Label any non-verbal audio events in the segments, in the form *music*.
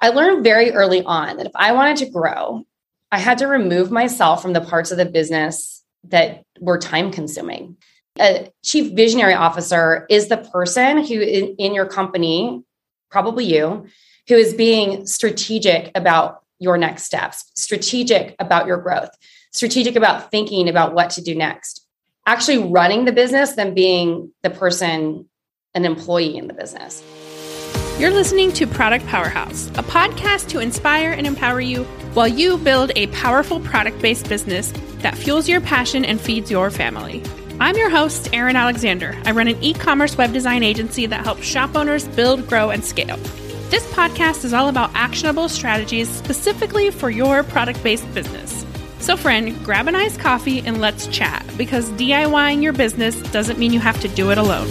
I learned very early on that if I wanted to grow, I had to remove myself from the parts of the business that were time consuming. A chief visionary officer is the person who in, in your company, probably you, who is being strategic about your next steps, strategic about your growth, strategic about thinking about what to do next. Actually running the business than being the person, an employee in the business. You're listening to Product Powerhouse, a podcast to inspire and empower you while you build a powerful product based business that fuels your passion and feeds your family. I'm your host, Erin Alexander. I run an e commerce web design agency that helps shop owners build, grow, and scale. This podcast is all about actionable strategies specifically for your product based business. So, friend, grab an iced coffee and let's chat because DIYing your business doesn't mean you have to do it alone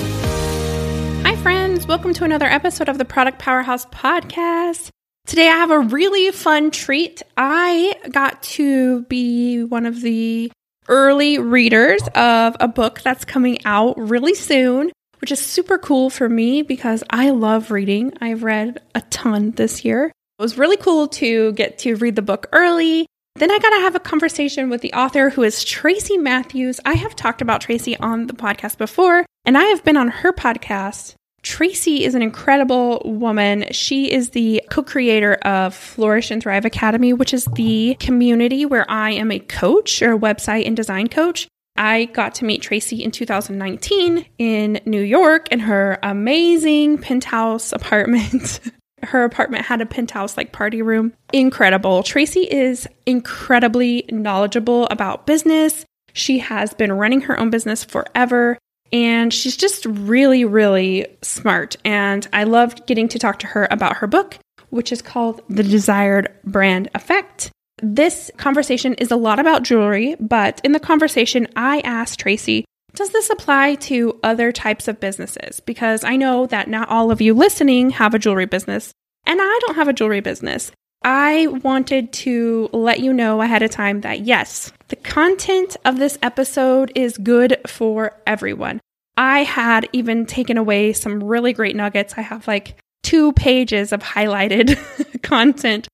friends. Welcome to another episode of the Product Powerhouse podcast. Today, I have a really fun treat. I got to be one of the early readers of a book that's coming out really soon, which is super cool for me because I love reading. I've read a ton this year. It was really cool to get to read the book early. Then I got to have a conversation with the author who is Tracy Matthews. I have talked about Tracy on the podcast before, and I have been on her podcast Tracy is an incredible woman. She is the co creator of Flourish and Thrive Academy, which is the community where I am a coach or a website and design coach. I got to meet Tracy in 2019 in New York in her amazing penthouse *laughs* apartment. Her apartment had a penthouse like party room. Incredible. Tracy is incredibly knowledgeable about business. She has been running her own business forever. And she's just really, really smart. And I loved getting to talk to her about her book, which is called The Desired Brand Effect. This conversation is a lot about jewelry, but in the conversation, I asked Tracy, does this apply to other types of businesses? Because I know that not all of you listening have a jewelry business, and I don't have a jewelry business. I wanted to let you know ahead of time that yes, the content of this episode is good for everyone. I had even taken away some really great nuggets. I have like two pages of highlighted *laughs* content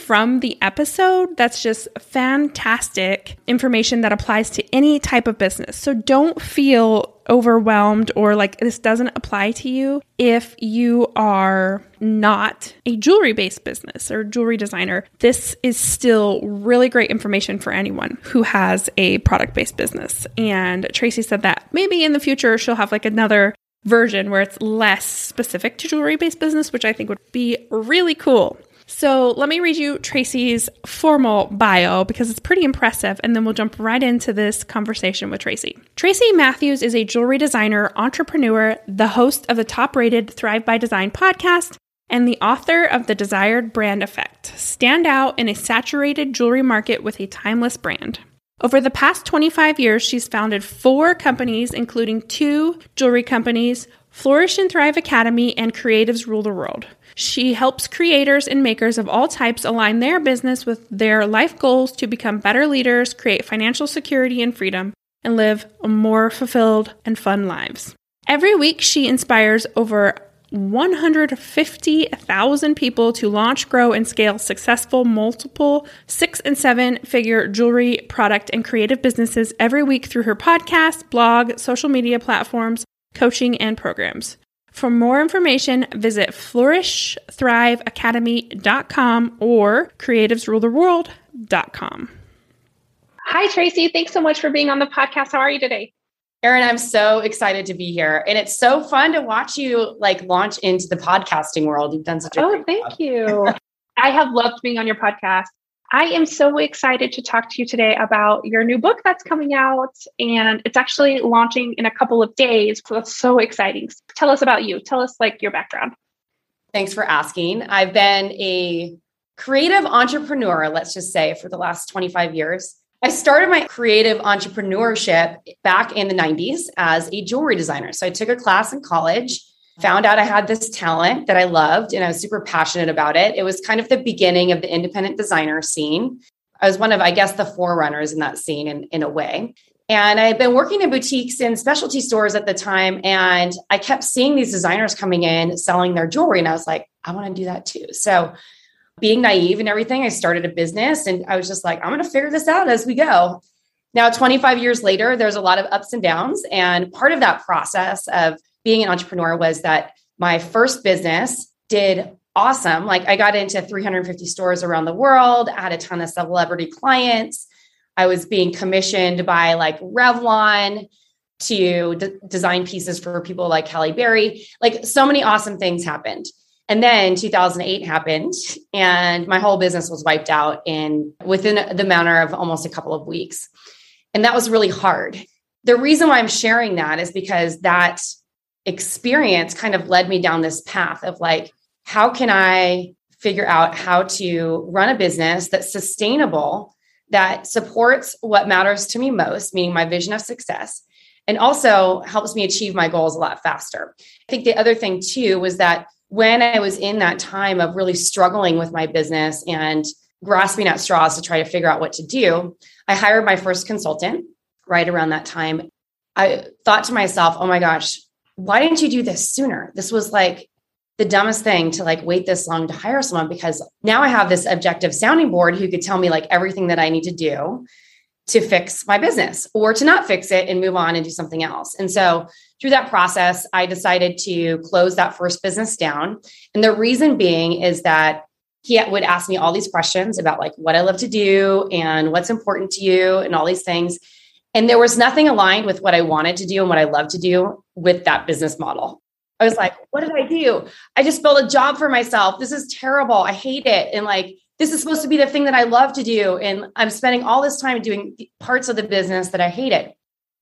from the episode that's just fantastic information that applies to any type of business. So don't feel overwhelmed or like this doesn't apply to you if you are not a jewelry based business or jewelry designer. This is still really great information for anyone who has a product based business. And Tracy said that maybe in the future she'll have like another version where it's less specific to jewelry based business, which I think would be really cool. So let me read you Tracy's formal bio because it's pretty impressive, and then we'll jump right into this conversation with Tracy. Tracy Matthews is a jewelry designer, entrepreneur, the host of the top rated Thrive by Design podcast, and the author of The Desired Brand Effect Stand Out in a Saturated Jewelry Market with a Timeless Brand. Over the past 25 years, she's founded four companies, including two jewelry companies, Flourish and Thrive Academy, and Creatives Rule the World. She helps creators and makers of all types align their business with their life goals to become better leaders, create financial security and freedom, and live more fulfilled and fun lives. Every week, she inspires over 150,000 people to launch, grow, and scale successful multiple six and seven figure jewelry, product, and creative businesses every week through her podcast, blog, social media platforms, coaching, and programs. For more information, visit flourishthriveacademy.com or creativesruletheworld.com. Hi, Tracy. Thanks so much for being on the podcast. How are you today? Erin, I'm so excited to be here. And it's so fun to watch you like launch into the podcasting world. You've done such a Oh, thank job. you. *laughs* I have loved being on your podcast. I am so excited to talk to you today about your new book that's coming out, and it's actually launching in a couple of days. So that's so exciting. Tell us about you. Tell us like your background. Thanks for asking. I've been a creative entrepreneur, let's just say, for the last 25 years. I started my creative entrepreneurship back in the 90s as a jewelry designer. So I took a class in college found out I had this talent that I loved and I was super passionate about it. It was kind of the beginning of the independent designer scene. I was one of, I guess, the forerunners in that scene in, in a way. And I had been working in boutiques and specialty stores at the time. And I kept seeing these designers coming in selling their jewelry. And I was like, I want to do that too. So being naive and everything, I started a business and I was just like, I'm going to figure this out as we go. Now, 25 years later, there's a lot of ups and downs. And part of that process of being an entrepreneur was that my first business did awesome. Like I got into 350 stores around the world, I had a ton of celebrity clients. I was being commissioned by like Revlon to d- design pieces for people like Halle Berry. Like so many awesome things happened. And then 2008 happened and my whole business was wiped out in within the matter of almost a couple of weeks. And that was really hard. The reason why I'm sharing that is because that experience kind of led me down this path of like, how can I figure out how to run a business that's sustainable, that supports what matters to me most, meaning my vision of success, and also helps me achieve my goals a lot faster. I think the other thing too was that when I was in that time of really struggling with my business and grasping at straws to try to figure out what to do, I hired my first consultant right around that time. I thought to myself, oh my gosh, why didn't you do this sooner? This was like the dumbest thing to like wait this long to hire someone because now I have this objective sounding board who could tell me like everything that I need to do to fix my business or to not fix it and move on and do something else. And so through that process, I decided to close that first business down. And the reason being is that he would ask me all these questions about like what I love to do and what's important to you and all these things. And there was nothing aligned with what I wanted to do and what I love to do with that business model. I was like, what did I do? I just built a job for myself. This is terrible. I hate it. And like, this is supposed to be the thing that I love to do. And I'm spending all this time doing parts of the business that I hated.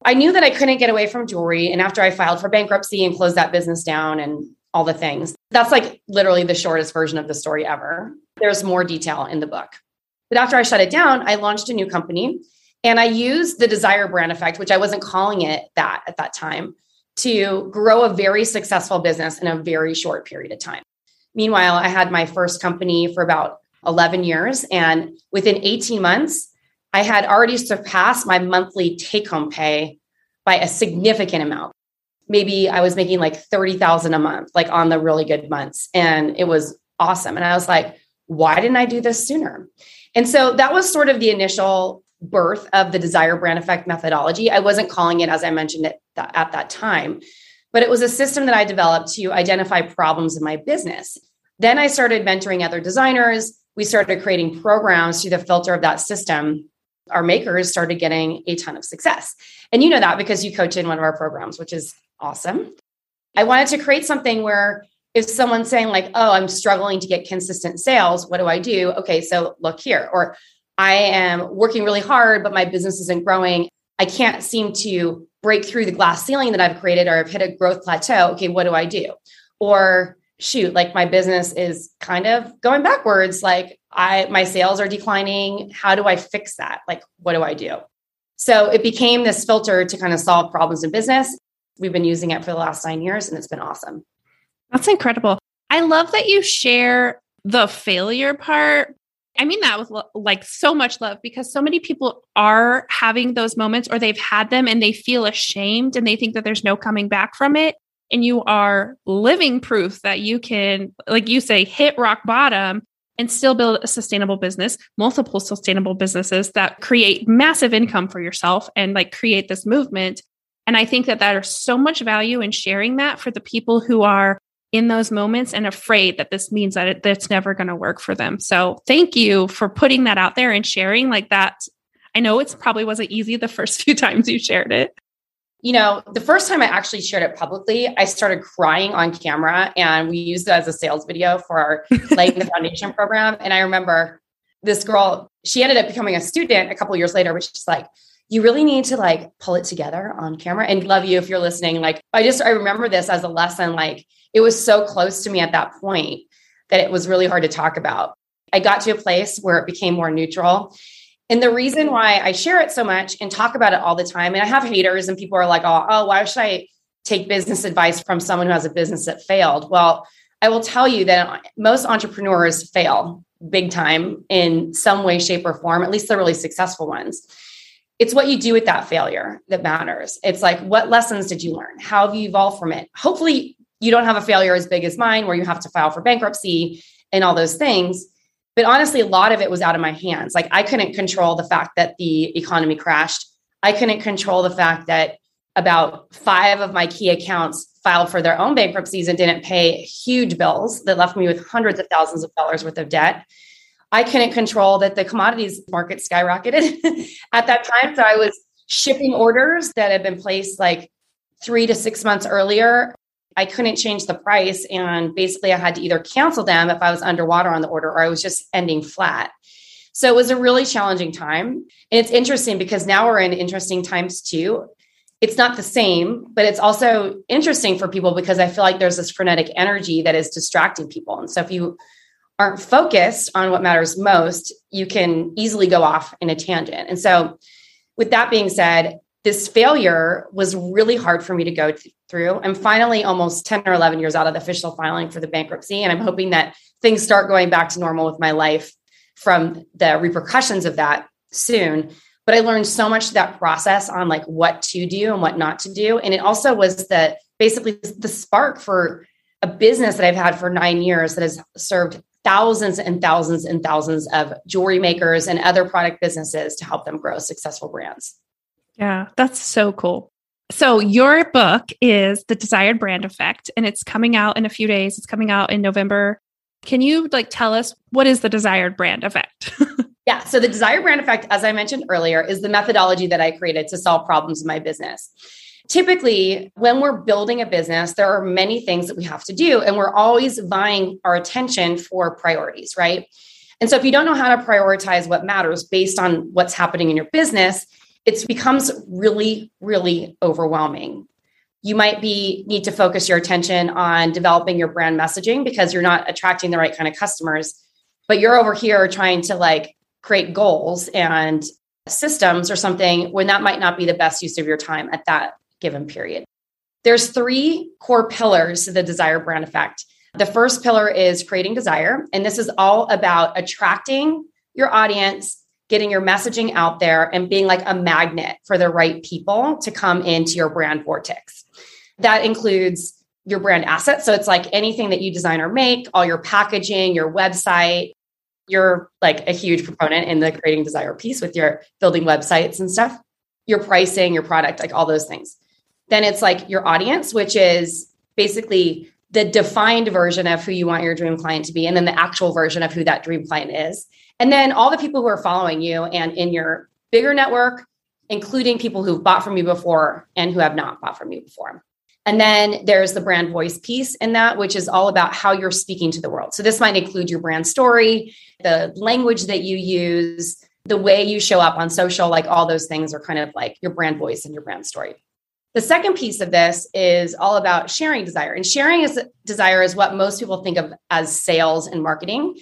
I knew that I couldn't get away from jewelry. And after I filed for bankruptcy and closed that business down and all the things, that's like literally the shortest version of the story ever. There's more detail in the book. But after I shut it down, I launched a new company and I used the desire brand effect, which I wasn't calling it that at that time, to grow a very successful business in a very short period of time. Meanwhile, I had my first company for about 11 years. And within 18 months, I had already surpassed my monthly take home pay by a significant amount. Maybe I was making like 30,000 a month, like on the really good months. And it was awesome. And I was like, why didn't I do this sooner? And so that was sort of the initial birth of the desire brand effect methodology. I wasn't calling it as I mentioned it at that time, but it was a system that I developed to identify problems in my business. Then I started mentoring other designers. We started creating programs through the filter of that system. Our makers started getting a ton of success. And you know that because you coach in one of our programs, which is awesome. I wanted to create something where if someone's saying, like, oh, I'm struggling to get consistent sales, what do I do? Okay, so look here. Or I am working really hard, but my business isn't growing. I can't seem to break through the glass ceiling that I've created or I've hit a growth plateau. Okay, what do I do? Or shoot, like my business is kind of going backwards. Like I my sales are declining. How do I fix that? Like what do I do? So it became this filter to kind of solve problems in business. We've been using it for the last 9 years and it's been awesome. That's incredible. I love that you share the failure part I mean that with lo- like so much love because so many people are having those moments or they've had them and they feel ashamed and they think that there's no coming back from it. And you are living proof that you can, like you say, hit rock bottom and still build a sustainable business, multiple sustainable businesses that create massive income for yourself and like create this movement. And I think that there's so much value in sharing that for the people who are in those moments and afraid that this means that it, that's never going to work for them. So thank you for putting that out there and sharing like that. I know it's probably wasn't easy the first *laughs* few times you shared it. You know, the first time I actually shared it publicly, I started crying on camera and we used it as a sales video for our Laying the Foundation program. And I remember this girl, she ended up becoming a student a couple years later, which is like, you really need to like pull it together on camera and love you if you're listening. Like, I just, I remember this as a lesson. Like, it was so close to me at that point that it was really hard to talk about. I got to a place where it became more neutral. And the reason why I share it so much and talk about it all the time, and I have haters, and people are like, oh, oh why should I take business advice from someone who has a business that failed? Well, I will tell you that most entrepreneurs fail big time in some way, shape, or form, at least the really successful ones. It's what you do with that failure that matters. It's like, what lessons did you learn? How have you evolved from it? Hopefully, you don't have a failure as big as mine where you have to file for bankruptcy and all those things. But honestly, a lot of it was out of my hands. Like I couldn't control the fact that the economy crashed. I couldn't control the fact that about five of my key accounts filed for their own bankruptcies and didn't pay huge bills that left me with hundreds of thousands of dollars worth of debt. I couldn't control that the commodities market skyrocketed *laughs* at that time. So I was shipping orders that had been placed like three to six months earlier. I couldn't change the price. And basically, I had to either cancel them if I was underwater on the order or I was just ending flat. So it was a really challenging time. And it's interesting because now we're in interesting times too. It's not the same, but it's also interesting for people because I feel like there's this frenetic energy that is distracting people. And so if you aren't focused on what matters most, you can easily go off in a tangent. And so, with that being said, this failure was really hard for me to go th- through. I'm finally almost 10 or 11 years out of the official filing for the bankruptcy. And I'm hoping that things start going back to normal with my life from the repercussions of that soon. But I learned so much that process on like what to do and what not to do. And it also was that basically the spark for a business that I've had for nine years that has served thousands and thousands and thousands of jewelry makers and other product businesses to help them grow successful brands. Yeah, that's so cool. So, your book is The Desired Brand Effect, and it's coming out in a few days. It's coming out in November. Can you like tell us what is the desired brand effect? *laughs* yeah, so the desired brand effect, as I mentioned earlier, is the methodology that I created to solve problems in my business typically when we're building a business there are many things that we have to do and we're always vying our attention for priorities right? And so if you don't know how to prioritize what matters based on what's happening in your business it becomes really really overwhelming. You might be need to focus your attention on developing your brand messaging because you're not attracting the right kind of customers but you're over here trying to like create goals and systems or something when that might not be the best use of your time at that given period. There's three core pillars to the desire brand effect. The first pillar is creating desire, and this is all about attracting your audience, getting your messaging out there, and being like a magnet for the right people to come into your brand vortex. That includes your brand assets. So it's like anything that you design or make, all your packaging, your website. You're like a huge proponent in the creating desire piece with your building websites and stuff, your pricing, your product, like all those things. Then it's like your audience, which is basically the defined version of who you want your dream client to be, and then the actual version of who that dream client is. And then all the people who are following you and in your bigger network, including people who've bought from you before and who have not bought from you before. And then there's the brand voice piece in that, which is all about how you're speaking to the world. So this might include your brand story, the language that you use, the way you show up on social, like all those things are kind of like your brand voice and your brand story. The second piece of this is all about sharing desire. And sharing is desire is what most people think of as sales and marketing.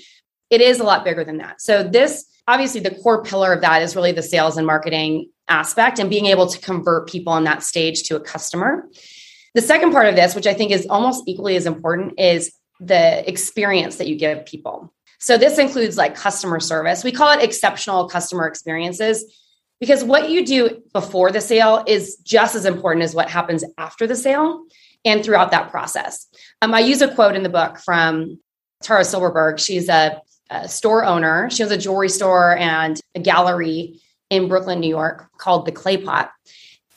It is a lot bigger than that. So this obviously the core pillar of that is really the sales and marketing aspect and being able to convert people on that stage to a customer. The second part of this, which I think is almost equally as important, is the experience that you give people. So this includes like customer service. We call it exceptional customer experiences because what you do before the sale is just as important as what happens after the sale and throughout that process. Um, I use a quote in the book from Tara Silverberg. She's a, a store owner. She has a jewelry store and a gallery in Brooklyn, New York called the Clay Pot.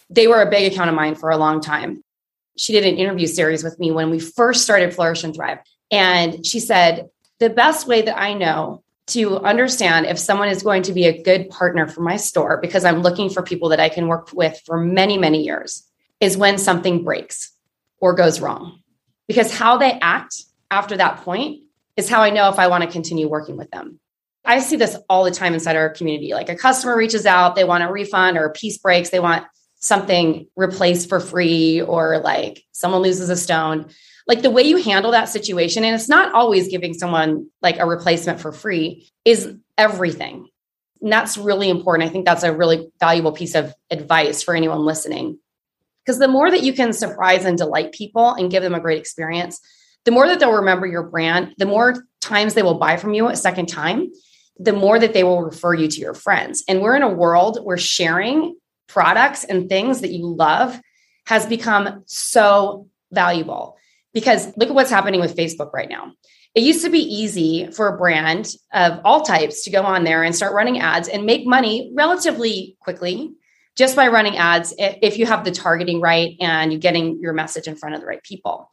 They were a big account of mine for a long time. She did an interview series with me when we first started Flourish and Thrive. And she said, The best way that I know to understand if someone is going to be a good partner for my store because I'm looking for people that I can work with for many, many years is when something breaks or goes wrong. Because how they act after that point is how I know if I want to continue working with them. I see this all the time inside our community. Like a customer reaches out, they want a refund or a piece breaks, they want something replaced for free, or like someone loses a stone like the way you handle that situation and it's not always giving someone like a replacement for free is everything. And that's really important. I think that's a really valuable piece of advice for anyone listening. Because the more that you can surprise and delight people and give them a great experience the more that they'll remember your brand the more times they will buy from you a second time the more that they will refer you to your friends. And we're in a world where sharing products and things that you love has become so valuable because look at what's happening with Facebook right now. It used to be easy for a brand of all types to go on there and start running ads and make money relatively quickly just by running ads if you have the targeting right and you're getting your message in front of the right people.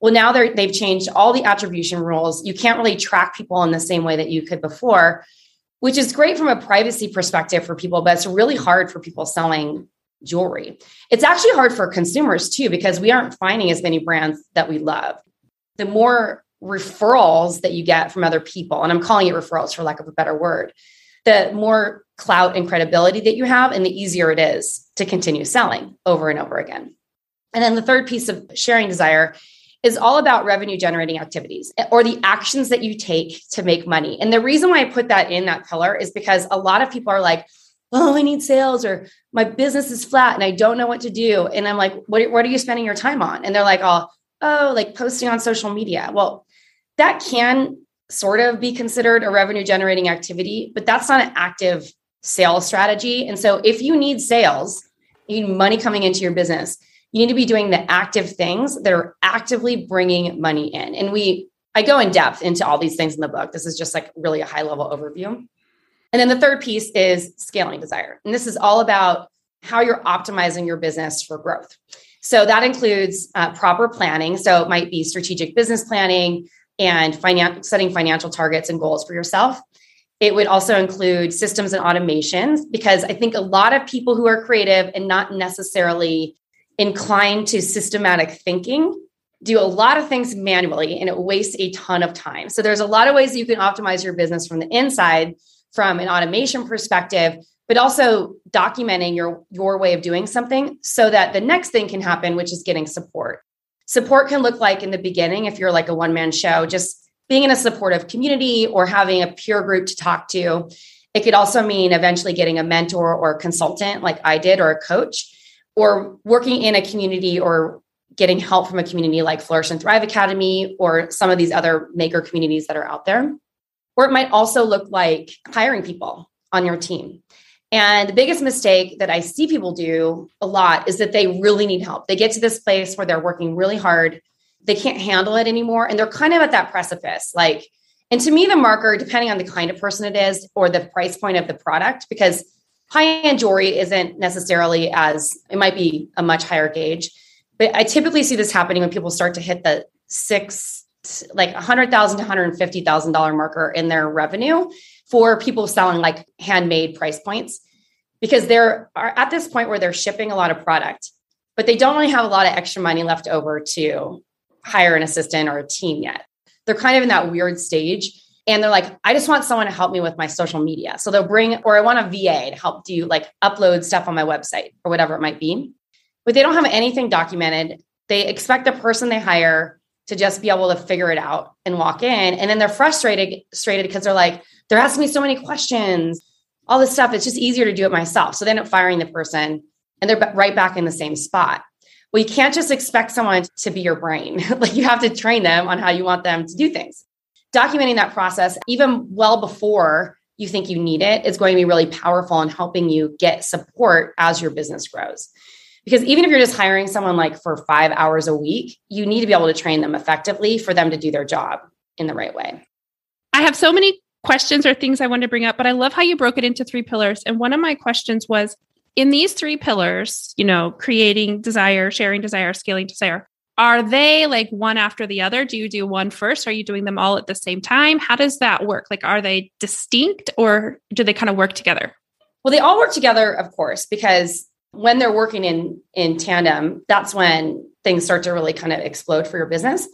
Well, now they've changed all the attribution rules. You can't really track people in the same way that you could before, which is great from a privacy perspective for people, but it's really hard for people selling jewelry. It's actually hard for consumers too, because we aren't finding as many brands that we love. The more referrals that you get from other people, and I'm calling it referrals for lack of a better word, the more clout and credibility that you have, and the easier it is to continue selling over and over again. And then the third piece of sharing desire is all about revenue generating activities or the actions that you take to make money. And the reason why I put that in that pillar is because a lot of people are like, oh, I need sales or my business is flat and I don't know what to do. And I'm like, what, what are you spending your time on? And they're like, oh, oh, like posting on social media. Well, that can sort of be considered a revenue generating activity, but that's not an active sales strategy. And so if you need sales, you need money coming into your business, you need to be doing the active things that are actively bringing money in. And we, I go in depth into all these things in the book. This is just like really a high level overview. And then the third piece is scaling desire. And this is all about how you're optimizing your business for growth. So that includes uh, proper planning. So it might be strategic business planning and finan- setting financial targets and goals for yourself. It would also include systems and automations because I think a lot of people who are creative and not necessarily inclined to systematic thinking do a lot of things manually and it wastes a ton of time. So there's a lot of ways you can optimize your business from the inside from an automation perspective but also documenting your your way of doing something so that the next thing can happen which is getting support. Support can look like in the beginning if you're like a one man show just being in a supportive community or having a peer group to talk to. It could also mean eventually getting a mentor or a consultant like i did or a coach or working in a community or getting help from a community like flourish and thrive academy or some of these other maker communities that are out there or it might also look like hiring people on your team. And the biggest mistake that I see people do a lot is that they really need help. They get to this place where they're working really hard, they can't handle it anymore, and they're kind of at that precipice. Like, and to me, the marker, depending on the kind of person it is or the price point of the product, because high end jewelry isn't necessarily as, it might be a much higher gauge. But I typically see this happening when people start to hit the six like a hundred thousand to hundred and fifty thousand dollar marker in their revenue for people selling like handmade price points because they're at this point where they're shipping a lot of product, but they don't really have a lot of extra money left over to hire an assistant or a team yet. They're kind of in that weird stage. And they're like, I just want someone to help me with my social media. So they'll bring, or I want a VA to help do like upload stuff on my website or whatever it might be. But they don't have anything documented. They expect the person they hire to just be able to figure it out and walk in. And then they're frustrated, frustrated because they're like, they're asking me so many questions, all this stuff. It's just easier to do it myself. So they end up firing the person and they're right back in the same spot. Well, you can't just expect someone to be your brain. *laughs* like you have to train them on how you want them to do things. Documenting that process, even well before you think you need it, is going to be really powerful in helping you get support as your business grows because even if you're just hiring someone like for five hours a week, you need to be able to train them effectively for them to do their job in the right way. I have so many questions or things I want to bring up, but I love how you broke it into three pillars. And one of my questions was in these three pillars, you know, creating desire, sharing desire, scaling desire, are they like one after the other? Do you do one first? Are you doing them all at the same time? How does that work? Like, are they distinct or do they kind of work together? Well, they all work together, of course, because when they're working in in tandem that's when things start to really kind of explode for your business.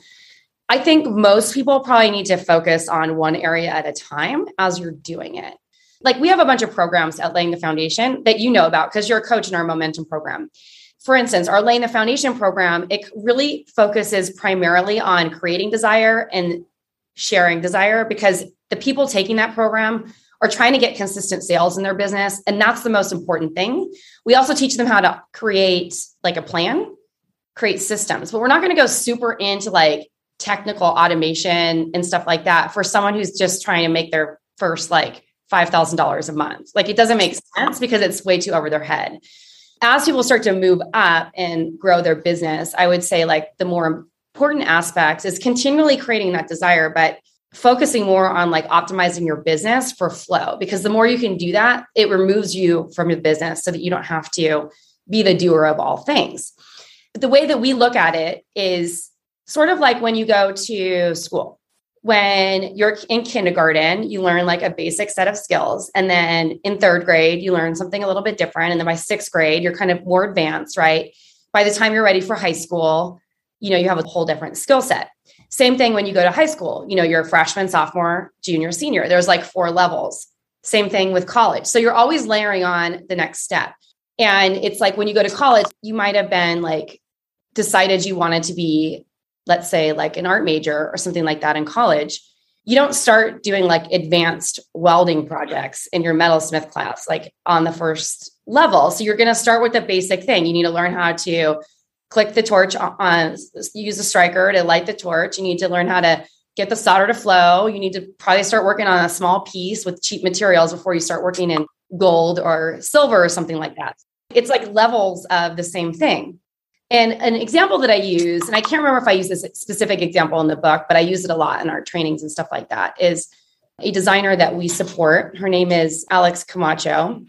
I think most people probably need to focus on one area at a time as you're doing it. Like we have a bunch of programs at laying the foundation that you know about because you're a coach in our momentum program. For instance our laying the foundation program it really focuses primarily on creating desire and sharing desire because the people taking that program are trying to get consistent sales in their business. And that's the most important thing. We also teach them how to create like a plan, create systems, but we're not going to go super into like technical automation and stuff like that for someone who's just trying to make their first like $5,000 a month. Like it doesn't make sense because it's way too over their head. As people start to move up and grow their business, I would say like the more important aspects is continually creating that desire, but focusing more on like optimizing your business for flow because the more you can do that, it removes you from your business so that you don't have to be the doer of all things. But the way that we look at it is sort of like when you go to school. When you're in kindergarten, you learn like a basic set of skills. And then in third grade, you learn something a little bit different. And then by sixth grade, you're kind of more advanced, right? By the time you're ready for high school, you know, you have a whole different skill set. Same thing when you go to high school, you know, you're a freshman, sophomore, junior, senior. There's like four levels. Same thing with college. So you're always layering on the next step. And it's like when you go to college, you might have been like decided you wanted to be, let's say, like an art major or something like that in college. You don't start doing like advanced welding projects in your metalsmith class, like on the first level. So you're going to start with the basic thing. You need to learn how to click the torch on, use a striker to light the torch. You need to learn how to get the solder to flow. You need to probably start working on a small piece with cheap materials before you start working in gold or silver or something like that. It's like levels of the same thing. And an example that I use, and I can't remember if I use this specific example in the book, but I use it a lot in our trainings and stuff like that, is a designer that we support. Her name is Alex Camacho.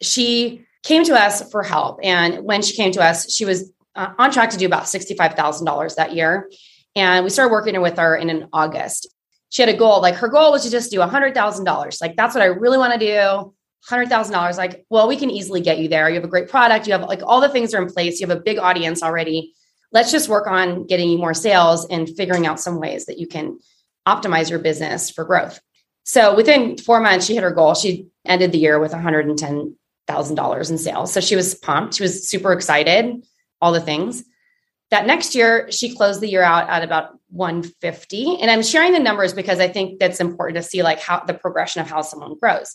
She came to us for help. And when she came to us, she was uh, on track to do about $65,000 that year. And we started working with her in, in August. She had a goal, like her goal was to just do $100,000. Like, that's what I really want to do. $100,000. Like, well, we can easily get you there. You have a great product. You have like all the things are in place. You have a big audience already. Let's just work on getting you more sales and figuring out some ways that you can optimize your business for growth. So within four months, she hit her goal. She ended the year with $110,000 in sales. So she was pumped. She was super excited all the things. That next year, she closed the year out at about 150. And I'm sharing the numbers because I think that's important to see like how the progression of how someone grows.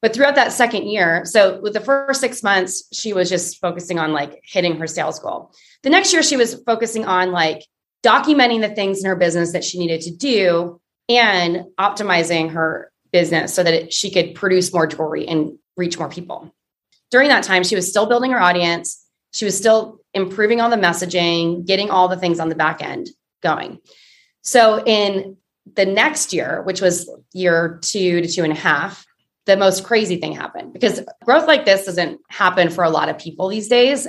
But throughout that second year, so with the first six months, she was just focusing on like hitting her sales goal. The next year, she was focusing on like documenting the things in her business that she needed to do and optimizing her business so that it, she could produce more jewelry and reach more people. During that time, she was still building her audience. She was still improving on the messaging, getting all the things on the back end going. So in the next year, which was year two to two and a half, the most crazy thing happened because growth like this doesn't happen for a lot of people these days.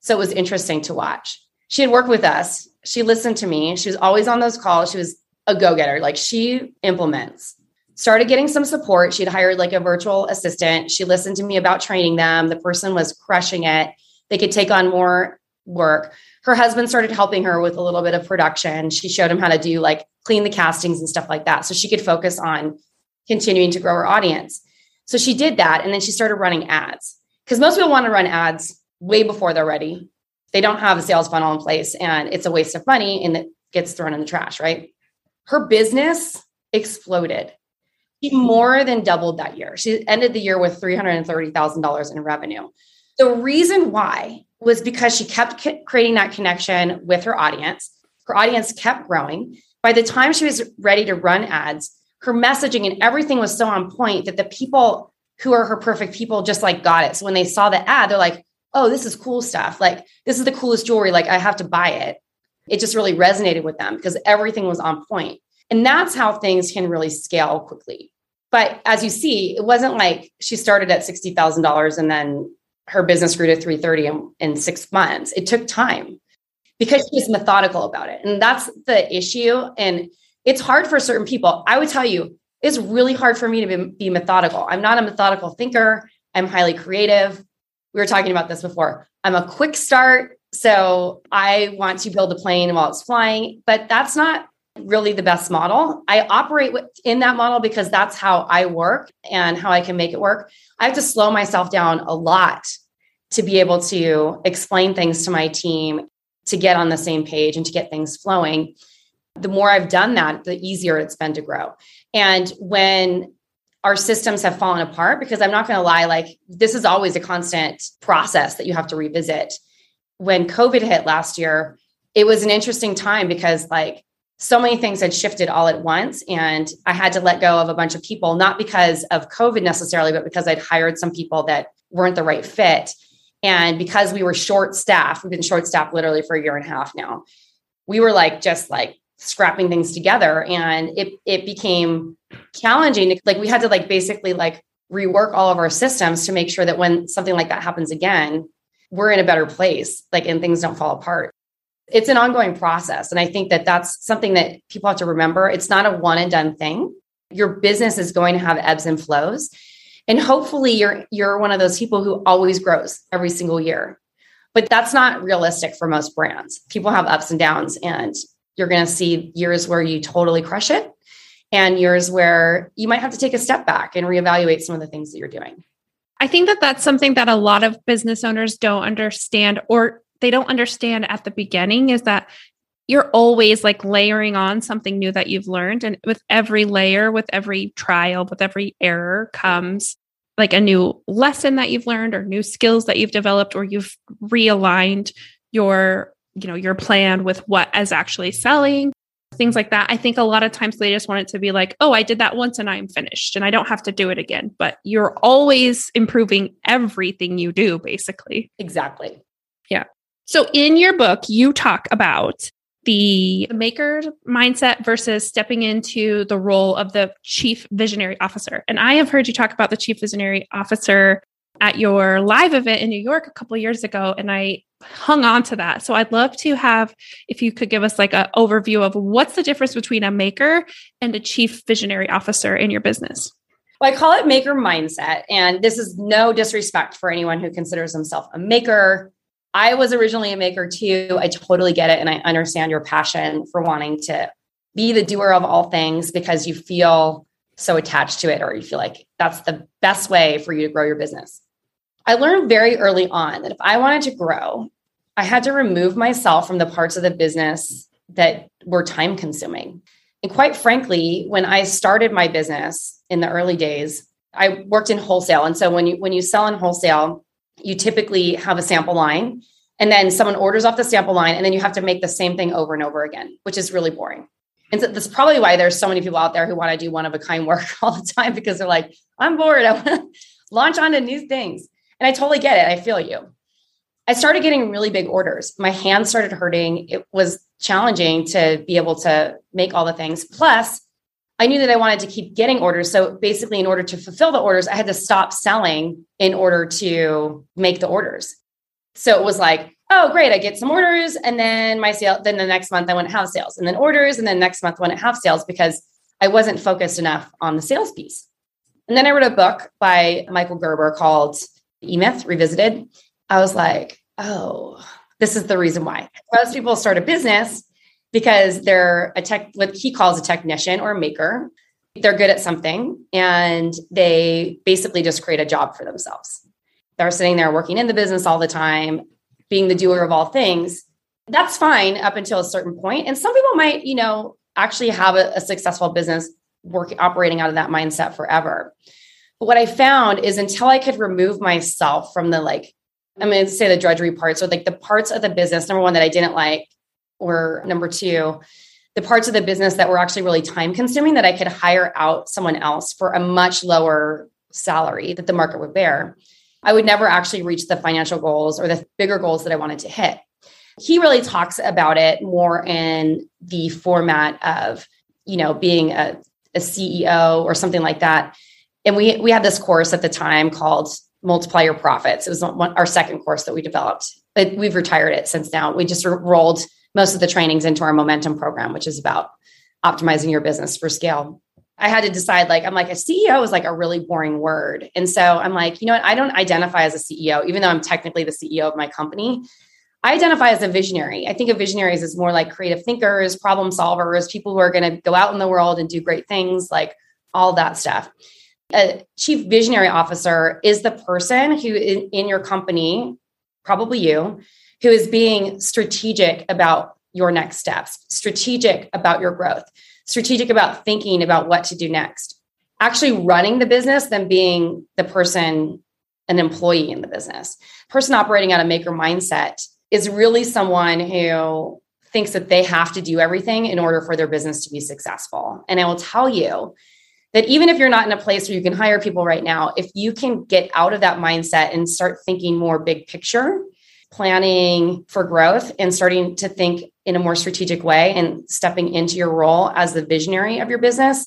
So it was interesting to watch. She had worked with us. She listened to me. She was always on those calls. She was a go getter. Like she implements. Started getting some support. She'd hired like a virtual assistant. She listened to me about training them. The person was crushing it they could take on more work. Her husband started helping her with a little bit of production. She showed him how to do like clean the castings and stuff like that. So she could focus on continuing to grow her audience. So she did that. And then she started running ads because most people want to run ads way before they're ready. They don't have a sales funnel in place and it's a waste of money and it gets thrown in the trash, right? Her business exploded. She more than doubled that year. She ended the year with $330,000 in revenue. The reason why was because she kept creating that connection with her audience. Her audience kept growing. By the time she was ready to run ads, her messaging and everything was so on point that the people who are her perfect people just like got it. So when they saw the ad, they're like, oh, this is cool stuff. Like, this is the coolest jewelry. Like, I have to buy it. It just really resonated with them because everything was on point. And that's how things can really scale quickly. But as you see, it wasn't like she started at $60,000 and then her business grew to 330 in, in six months. It took time because she was methodical about it. And that's the issue. And it's hard for certain people. I would tell you, it's really hard for me to be, be methodical. I'm not a methodical thinker. I'm highly creative. We were talking about this before. I'm a quick start. So I want to build a plane while it's flying, but that's not really the best model. I operate in that model because that's how I work and how I can make it work. I have to slow myself down a lot to be able to explain things to my team, to get on the same page and to get things flowing. The more I've done that, the easier it's been to grow. And when our systems have fallen apart, because I'm not going to lie, like this is always a constant process that you have to revisit. When COVID hit last year, it was an interesting time because, like, so many things had shifted all at once and i had to let go of a bunch of people not because of covid necessarily but because i'd hired some people that weren't the right fit. And because we were short staffed we've been short staffed literally for a year and a half now we were like just like scrapping things together and it it became challenging. Like we had to like basically like rework all of our systems to make sure that when something like that happens again we're in a better place like and things don't fall apart it's an ongoing process. And i think that that's something that people have to remember. It's not a one and done thing. Your business is going to have ebbs and flows. And hopefully you're you're one of those people who always grows every single year. But that's not realistic for most brands. People have ups and downs and you're going to see years where you totally crush it and years where you might have to take a step back and reevaluate some of the things that you're doing. I think that that's something that a lot of business owners don't understand or they don't understand at the beginning is that you're always like layering on something new that you've learned and with every layer with every trial with every error comes like a new lesson that you've learned or new skills that you've developed or you've realigned your you know your plan with what is actually selling things like that. I think a lot of times they just want it to be like oh i did that once and i'm finished and i don't have to do it again. But you're always improving everything you do basically. Exactly. Yeah so in your book you talk about the maker mindset versus stepping into the role of the chief visionary officer and i have heard you talk about the chief visionary officer at your live event in New York a couple years ago, and I hung on to that. So I'd love to have if you could give us like an overview of what's the difference between a maker and a chief visionary officer in your business. Well, I call it maker mindset, and this is no disrespect for anyone who considers themselves a maker. I was originally a maker too. I totally get it, and I understand your passion for wanting to be the doer of all things because you feel so attached to it, or you feel like that's the best way for you to grow your business. I learned very early on that if I wanted to grow, I had to remove myself from the parts of the business that were time consuming. And quite frankly, when I started my business in the early days, I worked in wholesale. And so when you when you sell in wholesale, you typically have a sample line and then someone orders off the sample line and then you have to make the same thing over and over again, which is really boring. And so that's probably why there's so many people out there who want to do one of a kind work *laughs* all the time because they're like, I'm bored. I want *laughs* to launch onto new things. And I totally get it. I feel you. I started getting really big orders. My hands started hurting. It was challenging to be able to make all the things. Plus, I knew that I wanted to keep getting orders. So basically, in order to fulfill the orders, I had to stop selling in order to make the orders. So it was like, oh, great, I get some orders. And then my sale, then the next month I wouldn't have sales. And then orders. And then next month I wouldn't have sales because I wasn't focused enough on the sales piece. And then I wrote a book by Michael Gerber called E-Myth Revisited, I was like, oh, this is the reason why. Most people start a business because they're a tech, what he calls a technician or a maker. They're good at something and they basically just create a job for themselves. They're sitting there working in the business all the time, being the doer of all things. That's fine up until a certain point. And some people might, you know, actually have a, a successful business working operating out of that mindset forever. But what I found is until I could remove myself from the like, I'm going to say the drudgery parts or like the parts of the business, number one, that I didn't like, or number two, the parts of the business that were actually really time consuming that I could hire out someone else for a much lower salary that the market would bear. I would never actually reach the financial goals or the bigger goals that I wanted to hit. He really talks about it more in the format of, you know, being a, a CEO or something like that and we we had this course at the time called multiply your profits it was one, our second course that we developed but we've retired it since now we just rolled most of the trainings into our momentum program which is about optimizing your business for scale. I had to decide like i'm like a ceo is like a really boring word. And so i'm like you know what? I don't identify as a ceo even though i'm technically the ceo of my company. I identify as a visionary. I think of visionaries as more like creative thinkers, problem solvers, people who are going to go out in the world and do great things, like all that stuff. A chief visionary officer is the person who in, in your company, probably you, who is being strategic about your next steps, strategic about your growth, strategic about thinking about what to do next, actually running the business than being the person, an employee in the business. Person operating out of maker mindset is really someone who thinks that they have to do everything in order for their business to be successful. And I will tell you that even if you're not in a place where you can hire people right now, if you can get out of that mindset and start thinking more big picture, planning for growth and starting to think in a more strategic way and stepping into your role as the visionary of your business,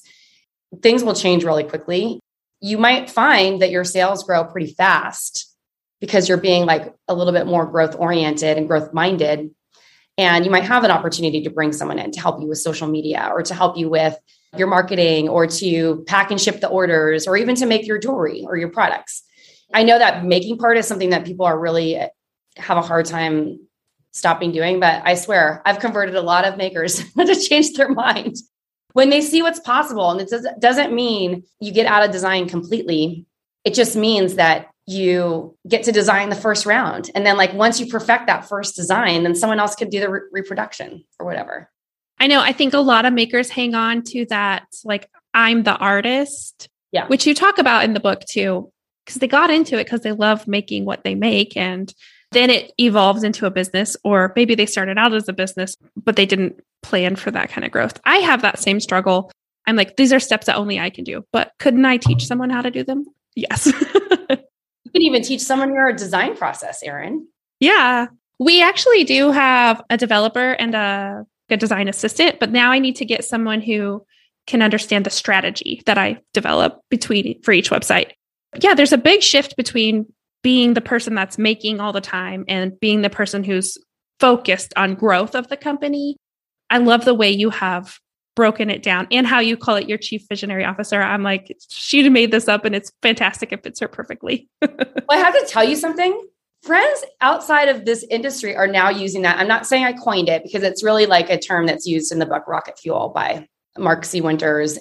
things will change really quickly. You might find that your sales grow pretty fast because you're being like a little bit more growth oriented and growth minded. And you might have an opportunity to bring someone in to help you with social media or to help you with your marketing or to pack and ship the orders or even to make your jewelry or your products. I know that making part is something that people are really have a hard time stopping doing. But I swear, I've converted a lot of makers *laughs* to change their mind when they see what's possible. And it does, doesn't mean you get out of design completely. It just means that you get to design the first round. And then, like, once you perfect that first design, then someone else could do the re- reproduction or whatever. I know. I think a lot of makers hang on to that, like, I'm the artist, yeah. which you talk about in the book too, because they got into it because they love making what they make. And then it evolves into a business, or maybe they started out as a business, but they didn't plan for that kind of growth. I have that same struggle. I'm like, these are steps that only I can do, but couldn't I teach someone how to do them? Yes. *laughs* you can even teach someone your design process, Erin. Yeah. We actually do have a developer and a, a design assistant, but now I need to get someone who can understand the strategy that I develop between for each website. Yeah, there's a big shift between being the person that's making all the time and being the person who's focused on growth of the company. I love the way you have broken it down and how you call it your chief visionary officer. I'm like, she made this up and it's fantastic. It fits her perfectly. *laughs* well, I have to tell you something. Friends outside of this industry are now using that. I'm not saying I coined it because it's really like a term that's used in the book Rocket Fuel by Mark C. Winters.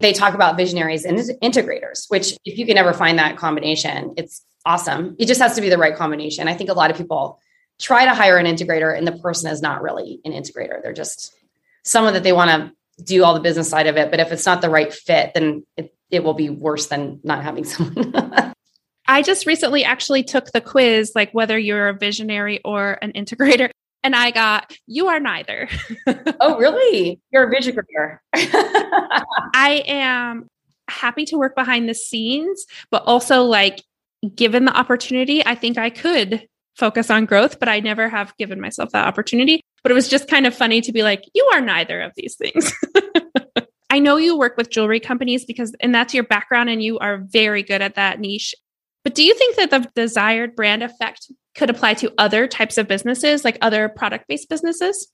They talk about visionaries and integrators, which if you can ever find that combination, it's awesome. It just has to be the right combination. I think a lot of people try to hire an integrator and the person is not really an integrator. They're just someone that they want to do all the business side of it. But if it's not the right fit, then it, it will be worse than not having *laughs* someone. I just recently actually took the quiz, like whether you're a visionary or an integrator. And I got, you are neither. oh, really? You're a visionary. *laughs* I am happy to work behind the scenes, but also like given the opportunity, I think I could focus on growth, but I never have given myself that opportunity. But it was just kind of funny to be like, you are neither of these things. *laughs* I know you work with jewelry companies because, and that's your background, and you are very good at that niche. But do you think that the desired brand effect could apply to other types of businesses, like other product based businesses?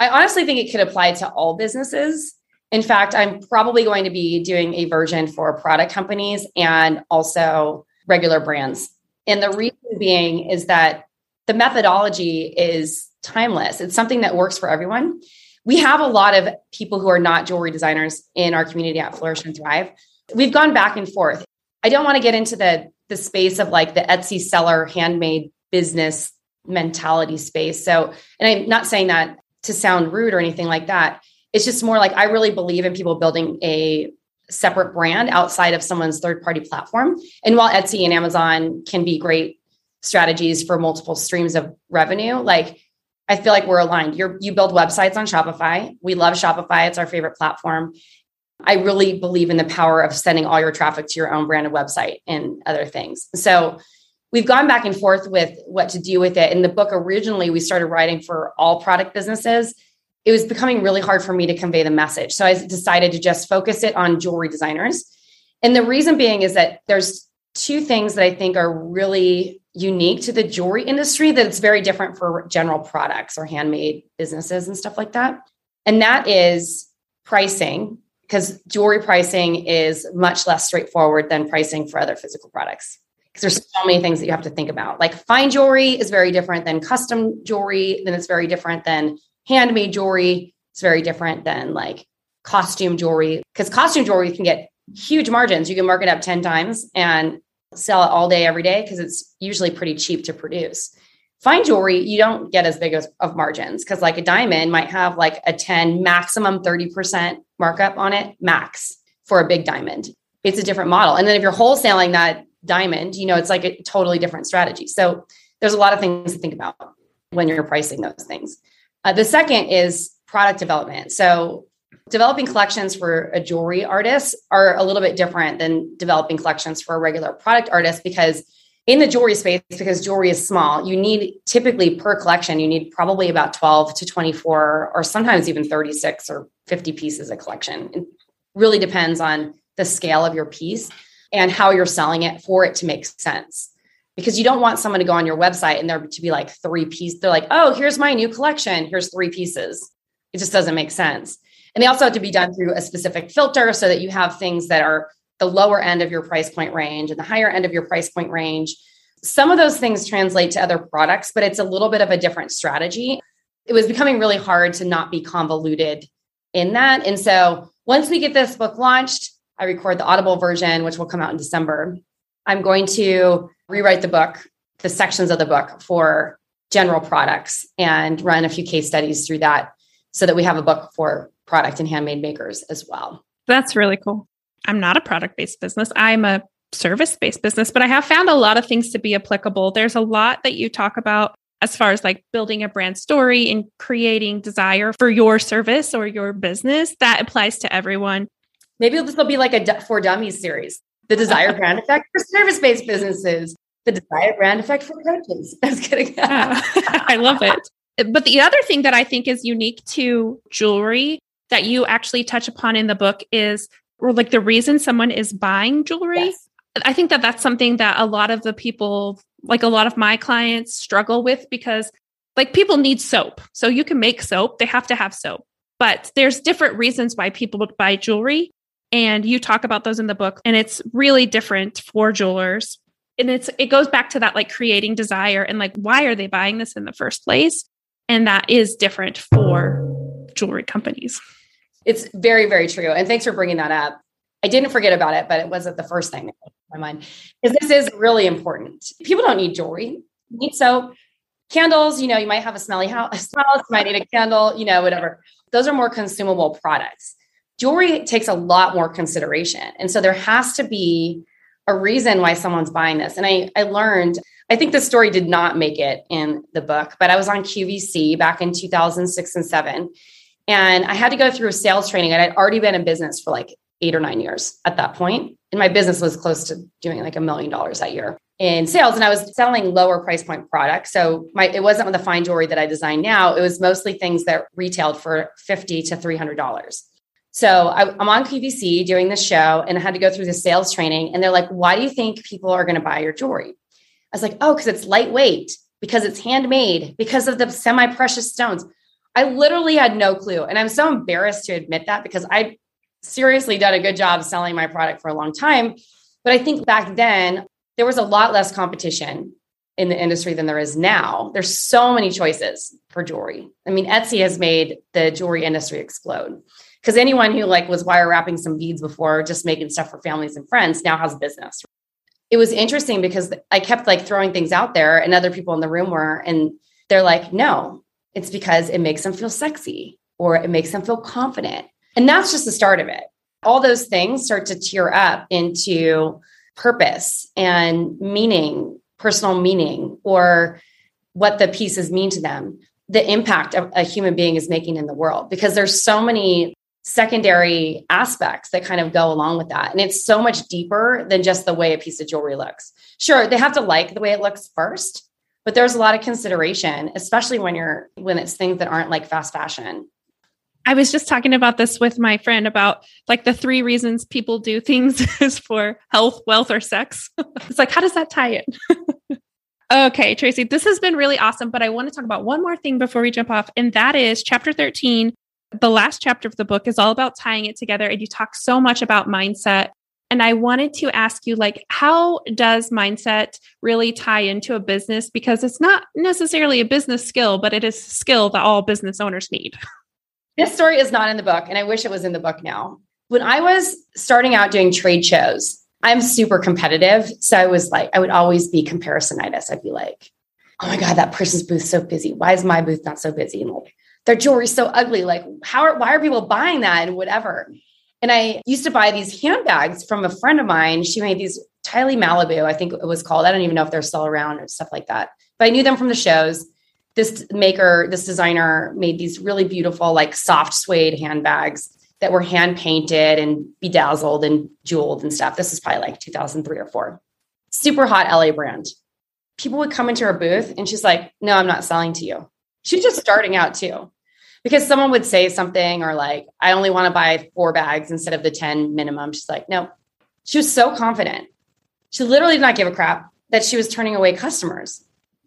I honestly think it could apply to all businesses. In fact, I'm probably going to be doing a version for product companies and also regular brands. And the reason being is that the methodology is timeless. It's something that works for everyone. We have a lot of people who are not jewelry designers in our community at Flourish and Thrive. We've gone back and forth. I don't want to get into the the space of like the Etsy seller handmade business mentality space. So, and I'm not saying that to sound rude or anything like that. It's just more like I really believe in people building a separate brand outside of someone's third party platform. And while Etsy and Amazon can be great strategies for multiple streams of revenue, like I feel like we're aligned. You're, you build websites on Shopify. We love Shopify. It's our favorite platform. I really believe in the power of sending all your traffic to your own branded website and other things. So we've gone back and forth with what to do with it. In the book, originally, we started writing for all product businesses it was becoming really hard for me to convey the message. So I decided to just focus it on jewelry designers. And the reason being is that there's two things that I think are really unique to the jewelry industry that it's very different for general products or handmade businesses and stuff like that. And that is pricing, because jewelry pricing is much less straightforward than pricing for other physical products. Because there's so many things that you have to think about. Like fine jewelry is very different than custom jewelry, then it's very different than handmade jewelry is very different than like costume jewelry because costume jewelry can get huge margins. You can mark it up 10 times and sell it all day, every day because it's usually pretty cheap to produce. Fine jewelry, you don't get as big as, of margins because, like, a diamond might have like a 10, maximum 30% markup on it, max for a big diamond. It's a different model. And then if you're wholesaling that diamond, you know, it's like a totally different strategy. So there's a lot of things to think about when you're pricing those things. Uh, the second is product development. So, developing collections for a jewelry artist are a little bit different than developing collections for a regular product artist because in the jewelry space, because jewelry is small, you need typically per collection, you need probably about 12 to 24, or sometimes even 36 or 50 pieces a collection. It really depends on the scale of your piece and how you're selling it for it to make sense. Because you don't want someone to go on your website and there to be like three pieces. They're like, oh, here's my new collection. Here's three pieces. It just doesn't make sense. And they also have to be done through a specific filter so that you have things that are the lower end of your price point range and the higher end of your price point range. Some of those things translate to other products, but it's a little bit of a different strategy. It was becoming really hard to not be convoluted in that. And so once we get this book launched, I record the Audible version, which will come out in December. I'm going to rewrite the book, the sections of the book for general products and run a few case studies through that so that we have a book for product and handmade makers as well. That's really cool. I'm not a product based business. I'm a service based business, but I have found a lot of things to be applicable. There's a lot that you talk about as far as like building a brand story and creating desire for your service or your business that applies to everyone. Maybe this will be like a for dummies series. The desire brand effect for service based businesses. The desire brand effect for coaches. That's good. yeah, I love it. But the other thing that I think is unique to jewelry that you actually touch upon in the book is or like the reason someone is buying jewelry. Yes. I think that that's something that a lot of the people, like a lot of my clients, struggle with because like people need soap. So you can make soap, they have to have soap. But there's different reasons why people would buy jewelry. And you talk about those in the book, and it's really different for jewelers. And it's it goes back to that like creating desire and like why are they buying this in the first place? And that is different for jewelry companies. It's very, very true. And thanks for bringing that up. I didn't forget about it, but it wasn't the first thing in my mind because this is really important. People don't need jewelry, need soap, candles. You know, you might have a smelly house, *laughs* you might need a candle, you know, whatever. Those are more consumable products. Jewelry takes a lot more consideration. And so there has to be a reason why someone's buying this. And I, I learned, I think the story did not make it in the book, but I was on QVC back in 2006 and seven. And I had to go through a sales training. And I'd already been in business for like eight or nine years at that point. And my business was close to doing like a million dollars that year in sales. And I was selling lower price point products. So my it wasn't the fine jewelry that I design now. It was mostly things that retailed for 50 to $300. So I, am on QVC doing the show and I had to go through the sales training. And they're like, why do you think people are going to buy your jewelry? I was like, oh, because it's lightweight, because it's handmade, because of the semi precious stones. I literally had no clue. And I'm so embarrassed to admit that because I seriously done a good job selling my product for a long time. But I think back then there was a lot less competition in the industry than there is now. There's so many choices for jewelry. I mean, Etsy has made the jewelry industry explode because anyone who like was wire wrapping some beads before just making stuff for families and friends now has a business. It was interesting because I kept like throwing things out there and other people in the room were and they're like, "No, it's because it makes them feel sexy or it makes them feel confident. And that's just the start of it. All those things start to tear up into purpose and meaning, personal meaning, or what the pieces mean to them, the impact a human being is making in the world, because there's so many secondary aspects that kind of go along with that. And it's so much deeper than just the way a piece of jewelry looks. Sure, they have to like the way it looks first, but there's a lot of consideration especially when you're when it's things that aren't like fast fashion I was just talking about this with my friend about like the three reasons people do things *laughs* is for health, wealth, or sex. *laughs* it's like, how does that tie in? *laughs* okay, Tracy, this has been really awesome, but I want to talk about one more thing before we jump off, and that is chapter 13. The last chapter of the book is all about tying it together, and you talk so much about mindset and I wanted to ask you, like, how does mindset really tie into a business? Because it's not necessarily a business skill, but it is a skill that all business owners need. *laughs* This story is not in the book, and I wish it was in the book now. When I was starting out doing trade shows, I'm super competitive. So I was like, I would always be comparisonitis. I'd be like, oh my God, that person's booth so busy. Why is my booth not so busy? And like, their jewelry's so ugly. Like, how are, why are people buying that and whatever? And I used to buy these handbags from a friend of mine. She made these Tylee Malibu, I think it was called. I don't even know if they're still around or stuff like that. But I knew them from the shows. This maker, this designer made these really beautiful, like soft suede handbags that were hand painted and bedazzled and jeweled and stuff. This is probably like 2003 or four. super hot LA brand. People would come into her booth and she's like, No, I'm not selling to you. She's just starting out too. Because someone would say something or like, I only want to buy four bags instead of the 10 minimum. She's like, No. She was so confident. She literally did not give a crap that she was turning away customers.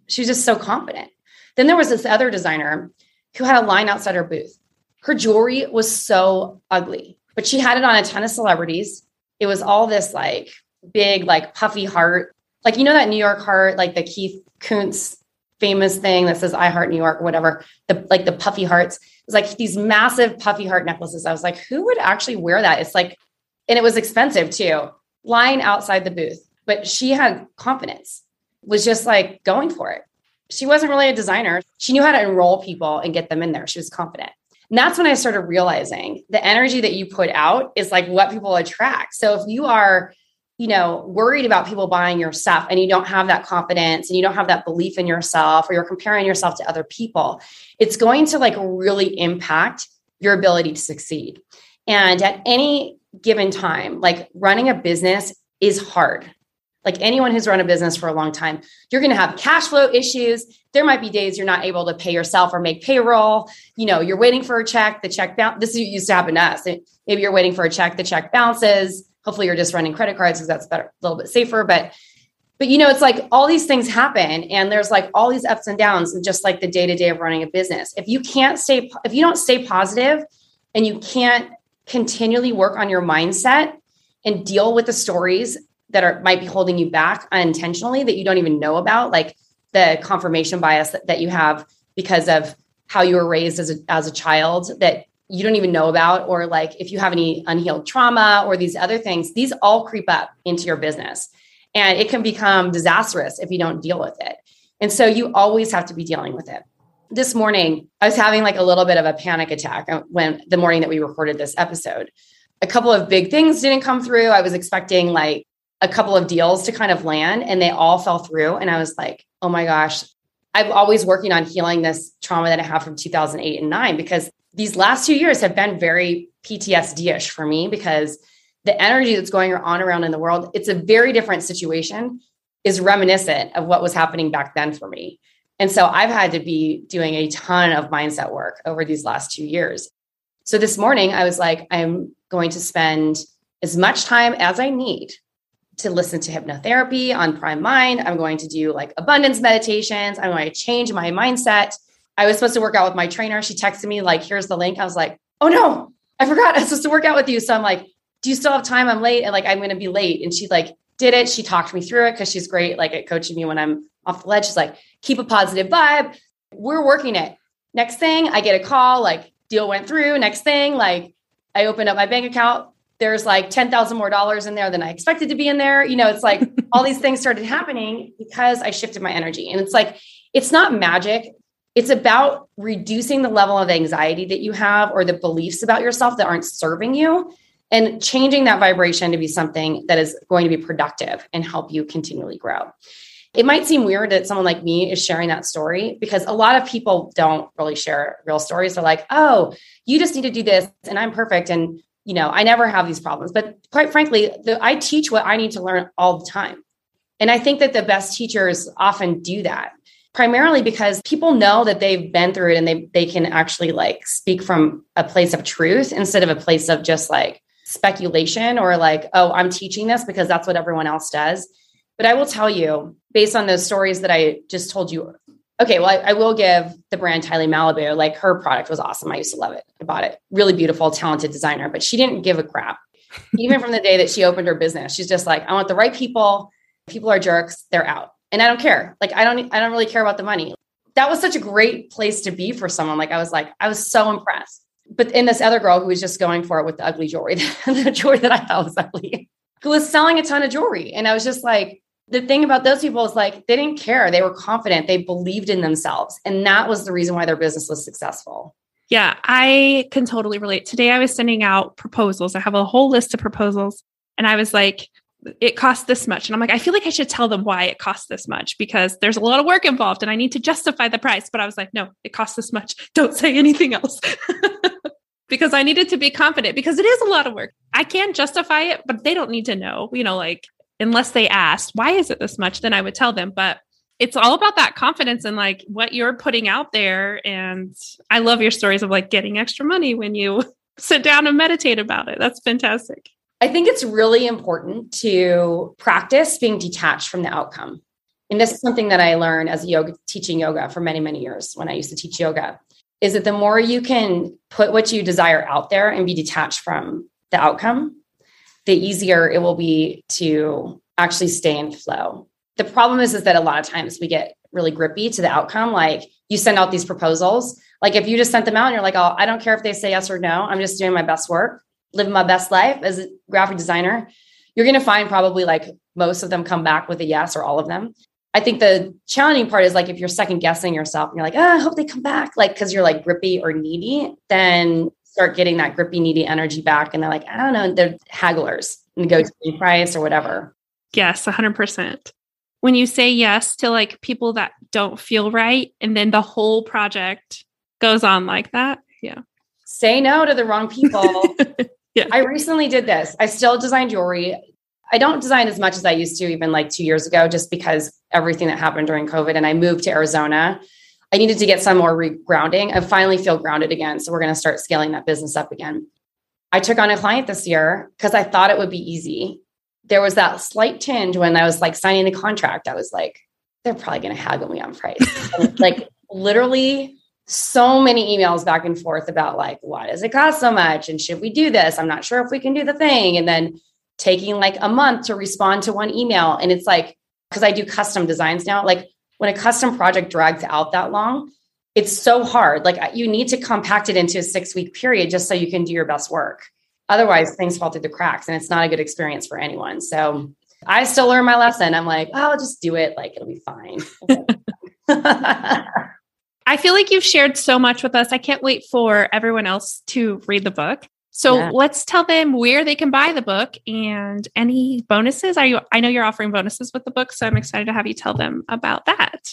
She was just so confident. Then there was this other designer who had a line outside her booth. Her jewelry was so ugly, but she had it on a ton of celebrities. It was all this like big, like puffy heart. Like, you know, that New York heart, like the Keith Kuntz famous thing that says I heart New York or whatever, the like the puffy hearts. It was like these massive puffy heart necklaces. I was like, who would actually wear that? It's like, and it was expensive too, lying outside the booth. But she had confidence, was just like going for it. She wasn't really a designer. She knew how to enroll people and get them in there. She was confident. And that's when I started realizing the energy that you put out is like what people attract. So if you are, you know, worried about people buying your stuff and you don't have that confidence and you don't have that belief in yourself or you're comparing yourself to other people, it's going to like really impact your ability to succeed. And at any given time, like running a business is hard like anyone who's run a business for a long time, you're going to have cash flow issues. There might be days you're not able to pay yourself or make payroll. You know, you're waiting for a check, the check bounce. This used to happen to us. Maybe you're waiting for a check, the check bounces. Hopefully, you're just running credit cards because that's better, a little bit safer. But, but you know, it's like all these things happen, and there's like all these ups and downs, and just like the day to day of running a business. If you can't stay, if you don't stay positive, and you can't continually work on your mindset and deal with the stories that are might be holding you back unintentionally that you don't even know about, like the confirmation bias that, that you have because of how you were raised as a, as a child that you don't even know about, or like if you have any unhealed trauma or these other things, these all creep up into your business. And it can become disastrous if you don't deal with it. And so you always have to be dealing with it. This morning, I was having like a little bit of a panic attack when the morning that we recorded this episode. A couple of big things didn't come through. I was expecting like a couple of deals to kind of land and they all fell through. And I was like, oh my gosh, I'm always working on healing this trauma that I have from 2008 and nine because these last two years have been very PTSD ish for me because the energy that's going on around in the world, it's a very different situation, is reminiscent of what was happening back then for me. And so I've had to be doing a ton of mindset work over these last two years. So this morning, I was like, I'm going to spend as much time as I need to listen to hypnotherapy on Prime Mind. I'm going to do like abundance meditations. I'm going to change my mindset. I was supposed to work out with my trainer. She texted me, like, here's the link. I was like, oh no, I forgot *laughs* I was supposed to work out with you. So I'm like, do you still have time? I'm late. And like, I'm going to be late. And she like did it. She talked me through it because she's great, like at coaching me when I'm off the ledge. She's like, keep a positive vibe. We're working it. Next thing, I get a call, like, deal went through. Next thing, like, I opened up my bank account there's like 10,000 more dollars in there than I expected to be in there. You know, it's like *laughs* all these things started happening because I shifted my energy. And it's like, it's not magic. It's about reducing the level of anxiety that you have or the beliefs about yourself that aren't serving you and changing that vibration to be something that is going to be productive and help you continually grow. It might seem weird that someone like me is sharing that story because a lot of people don't really share real stories. They're like, oh, you just need to do this and I'm perfect. And you know, I never have these problems. But quite frankly, the, I teach what I need to learn all the time. And I think that the best teachers often do that primarily because people know that they've been through it and they they can actually like speak from a place of truth instead of a place of just like speculation or like oh I'm teaching this because that's what everyone else does. But I will tell you based on those stories that I just told you okay, well, I, I, will give the brand Tylee Malibu, like her product was awesome. I used to love it. I bought it. Really beautiful, talented designer, but she didn't give a crap. Even from the day that she opened her business, she's just like, I want the right people. People are jerks. They're out. And I don't care. Like, I don't, I don't really care about the money. That was such a great place to be for someone. Like, I was like, I was so impressed. But in this other girl who was just going for it with the ugly jewelry, *laughs* the jewelry that I thought was ugly, who was selling a ton of jewelry. And I was just like, the thing about those people is like they didn't care. They were confident. They believed in themselves. And that was the reason why their business was successful. Yeah, I can totally relate. Today I was sending out proposals. I have a whole list of proposals. And I was like, it costs this much. And I'm like, I feel like I should tell them why it costs this much because there's a lot of work involved and I need to justify the price. But I was like, no, it costs this much. *laughs* Don't say anything else. *laughs* because I needed to be confident because it is a lot of work. I can justify it, but they don't need to know, you know, like unless they asked, why is it this much? Then I would tell them. But it's all about that confidence and like what you're putting out there. And I love your stories of like getting extra money when you *laughs* sit down and meditate about it. That's fantastic. I think it's really important to practice being detached from the outcome. And this is something that I learned as a yoga teaching yoga for many, many years when I used to teach yoga. Is that the more you can put what you desire out there and be detached from the outcome, the easier it will be to actually stay in flow. The problem is, is that a lot of times we get really grippy to the outcome. Like you send out these proposals. Like if you just sent them out and you're like, oh, I don't care if they say yes or no. I'm just doing my best work, living my best life as a graphic designer. You're going to find probably like most of them come back with a yes or all of them. I think the challenging part is like if you're second guessing yourself and you're like, oh, I hope they come back, like because you're like grippy or needy, then start getting that grippy, needy energy back. And they're like, I don't know, they're hagglers, and go negotiating price or whatever. Yes, 100%. When you say yes to like people that don't feel right, and then the whole project goes on like that. Yeah. Say no to the wrong people. *laughs* yeah. I recently did this. I still design jewelry. I don't design as much as I used to even like two years ago, just because everything that happened during COVID. And I moved to Arizona. I needed to get some more regrounding. I finally feel grounded again. So we're going to start scaling that business up again. I took on a client this year because I thought it would be easy. There was that slight tinge when I was like signing the contract. I was like, they're probably going to haggle me on price. *laughs* like literally so many emails back and forth about like, why does it cost so much? And should we do this? I'm not sure if we can do the thing. And then taking like a month to respond to one email. And it's like, because I do custom designs now, like when a custom project drags out that long, it's so hard. Like you need to compact it into a six week period just so you can do your best work. Otherwise, things fall through the cracks and it's not a good experience for anyone. So I still learn my lesson. I'm like, oh, I'll just do it. Like it'll be fine. *laughs* *laughs* I feel like you've shared so much with us. I can't wait for everyone else to read the book. So yeah. let's tell them where they can buy the book and any bonuses. Are you I know you're offering bonuses with the book, so I'm excited to have you tell them about that.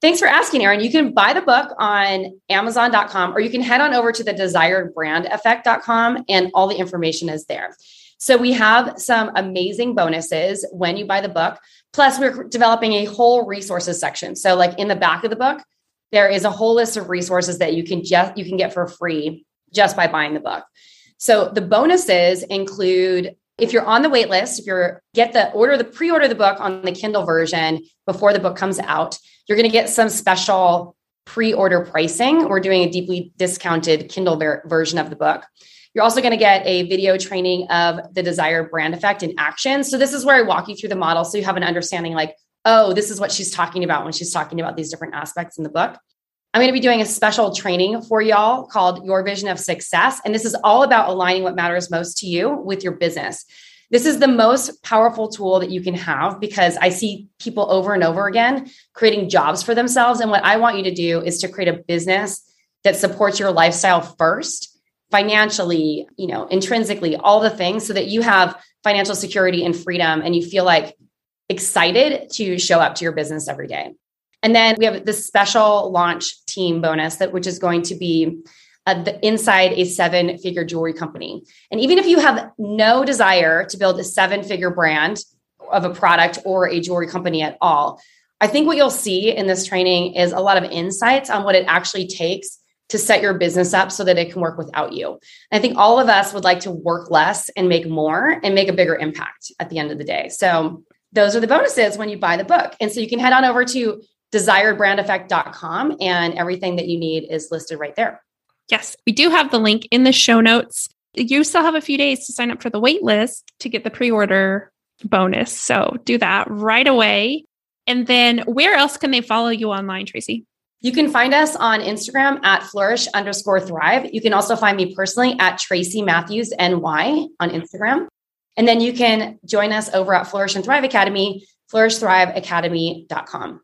Thanks for asking, Erin. You can buy the book on Amazon.com or you can head on over to the desiredbrandeffect.com and all the information is there. So we have some amazing bonuses when you buy the book. Plus, we're developing a whole resources section. So, like in the back of the book, there is a whole list of resources that you can just you can get for free just by buying the book. So the bonuses include if you're on the wait list, if you're get the order the pre-order the book on the Kindle version before the book comes out, you're going to get some special pre-order pricing. We're doing a deeply discounted Kindle ver- version of the book. You're also going to get a video training of the desired brand effect in action. So this is where I walk you through the model so you have an understanding like, oh, this is what she's talking about when she's talking about these different aspects in the book. I'm going to be doing a special training for y'all called Your Vision of Success. And this is all about aligning what matters most to you with your business. This is the most powerful tool that you can have because I see people over and over again creating jobs for themselves. And what I want you to do is to create a business that supports your lifestyle first, financially, you know, intrinsically, all the things so that you have financial security and freedom and you feel like excited to show up to your business every day. And then we have this special launch team bonus that which is going to be uh, the, inside a seven figure jewelry company. And even if you have no desire to build a seven figure brand of a product or a jewelry company at all, I think what you'll see in this training is a lot of insights on what it actually takes to set your business up so that it can work without you. And I think all of us would like to work less and make more and make a bigger impact at the end of the day. So those are the bonuses when you buy the book. And so you can head on over to desiredbrandeffect.com and everything that you need is listed right there. Yes, we do have the link in the show notes. You still have a few days to sign up for the wait list to get the pre order bonus. So do that right away. And then where else can they follow you online, Tracy? You can find us on Instagram at flourish underscore thrive. You can also find me personally at Tracy Matthews NY on Instagram. And then you can join us over at Flourish and Thrive Academy, flourishthriveacademy.com.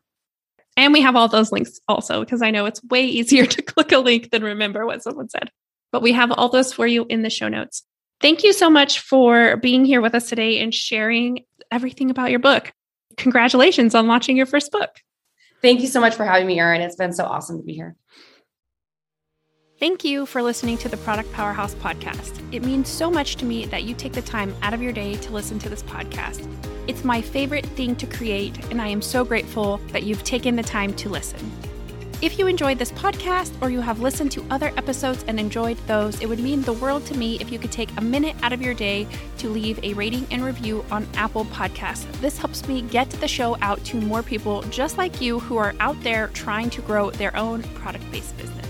And we have all those links also, because I know it's way easier *laughs* to click a link than remember what someone said. But we have all those for you in the show notes. Thank you so much for being here with us today and sharing everything about your book. Congratulations on launching your first book. Thank you so much for having me, Erin. It's been so awesome to be here. Thank you for listening to the Product Powerhouse podcast. It means so much to me that you take the time out of your day to listen to this podcast. It's my favorite thing to create, and I am so grateful that you've taken the time to listen. If you enjoyed this podcast or you have listened to other episodes and enjoyed those, it would mean the world to me if you could take a minute out of your day to leave a rating and review on Apple Podcasts. This helps me get the show out to more people just like you who are out there trying to grow their own product based business.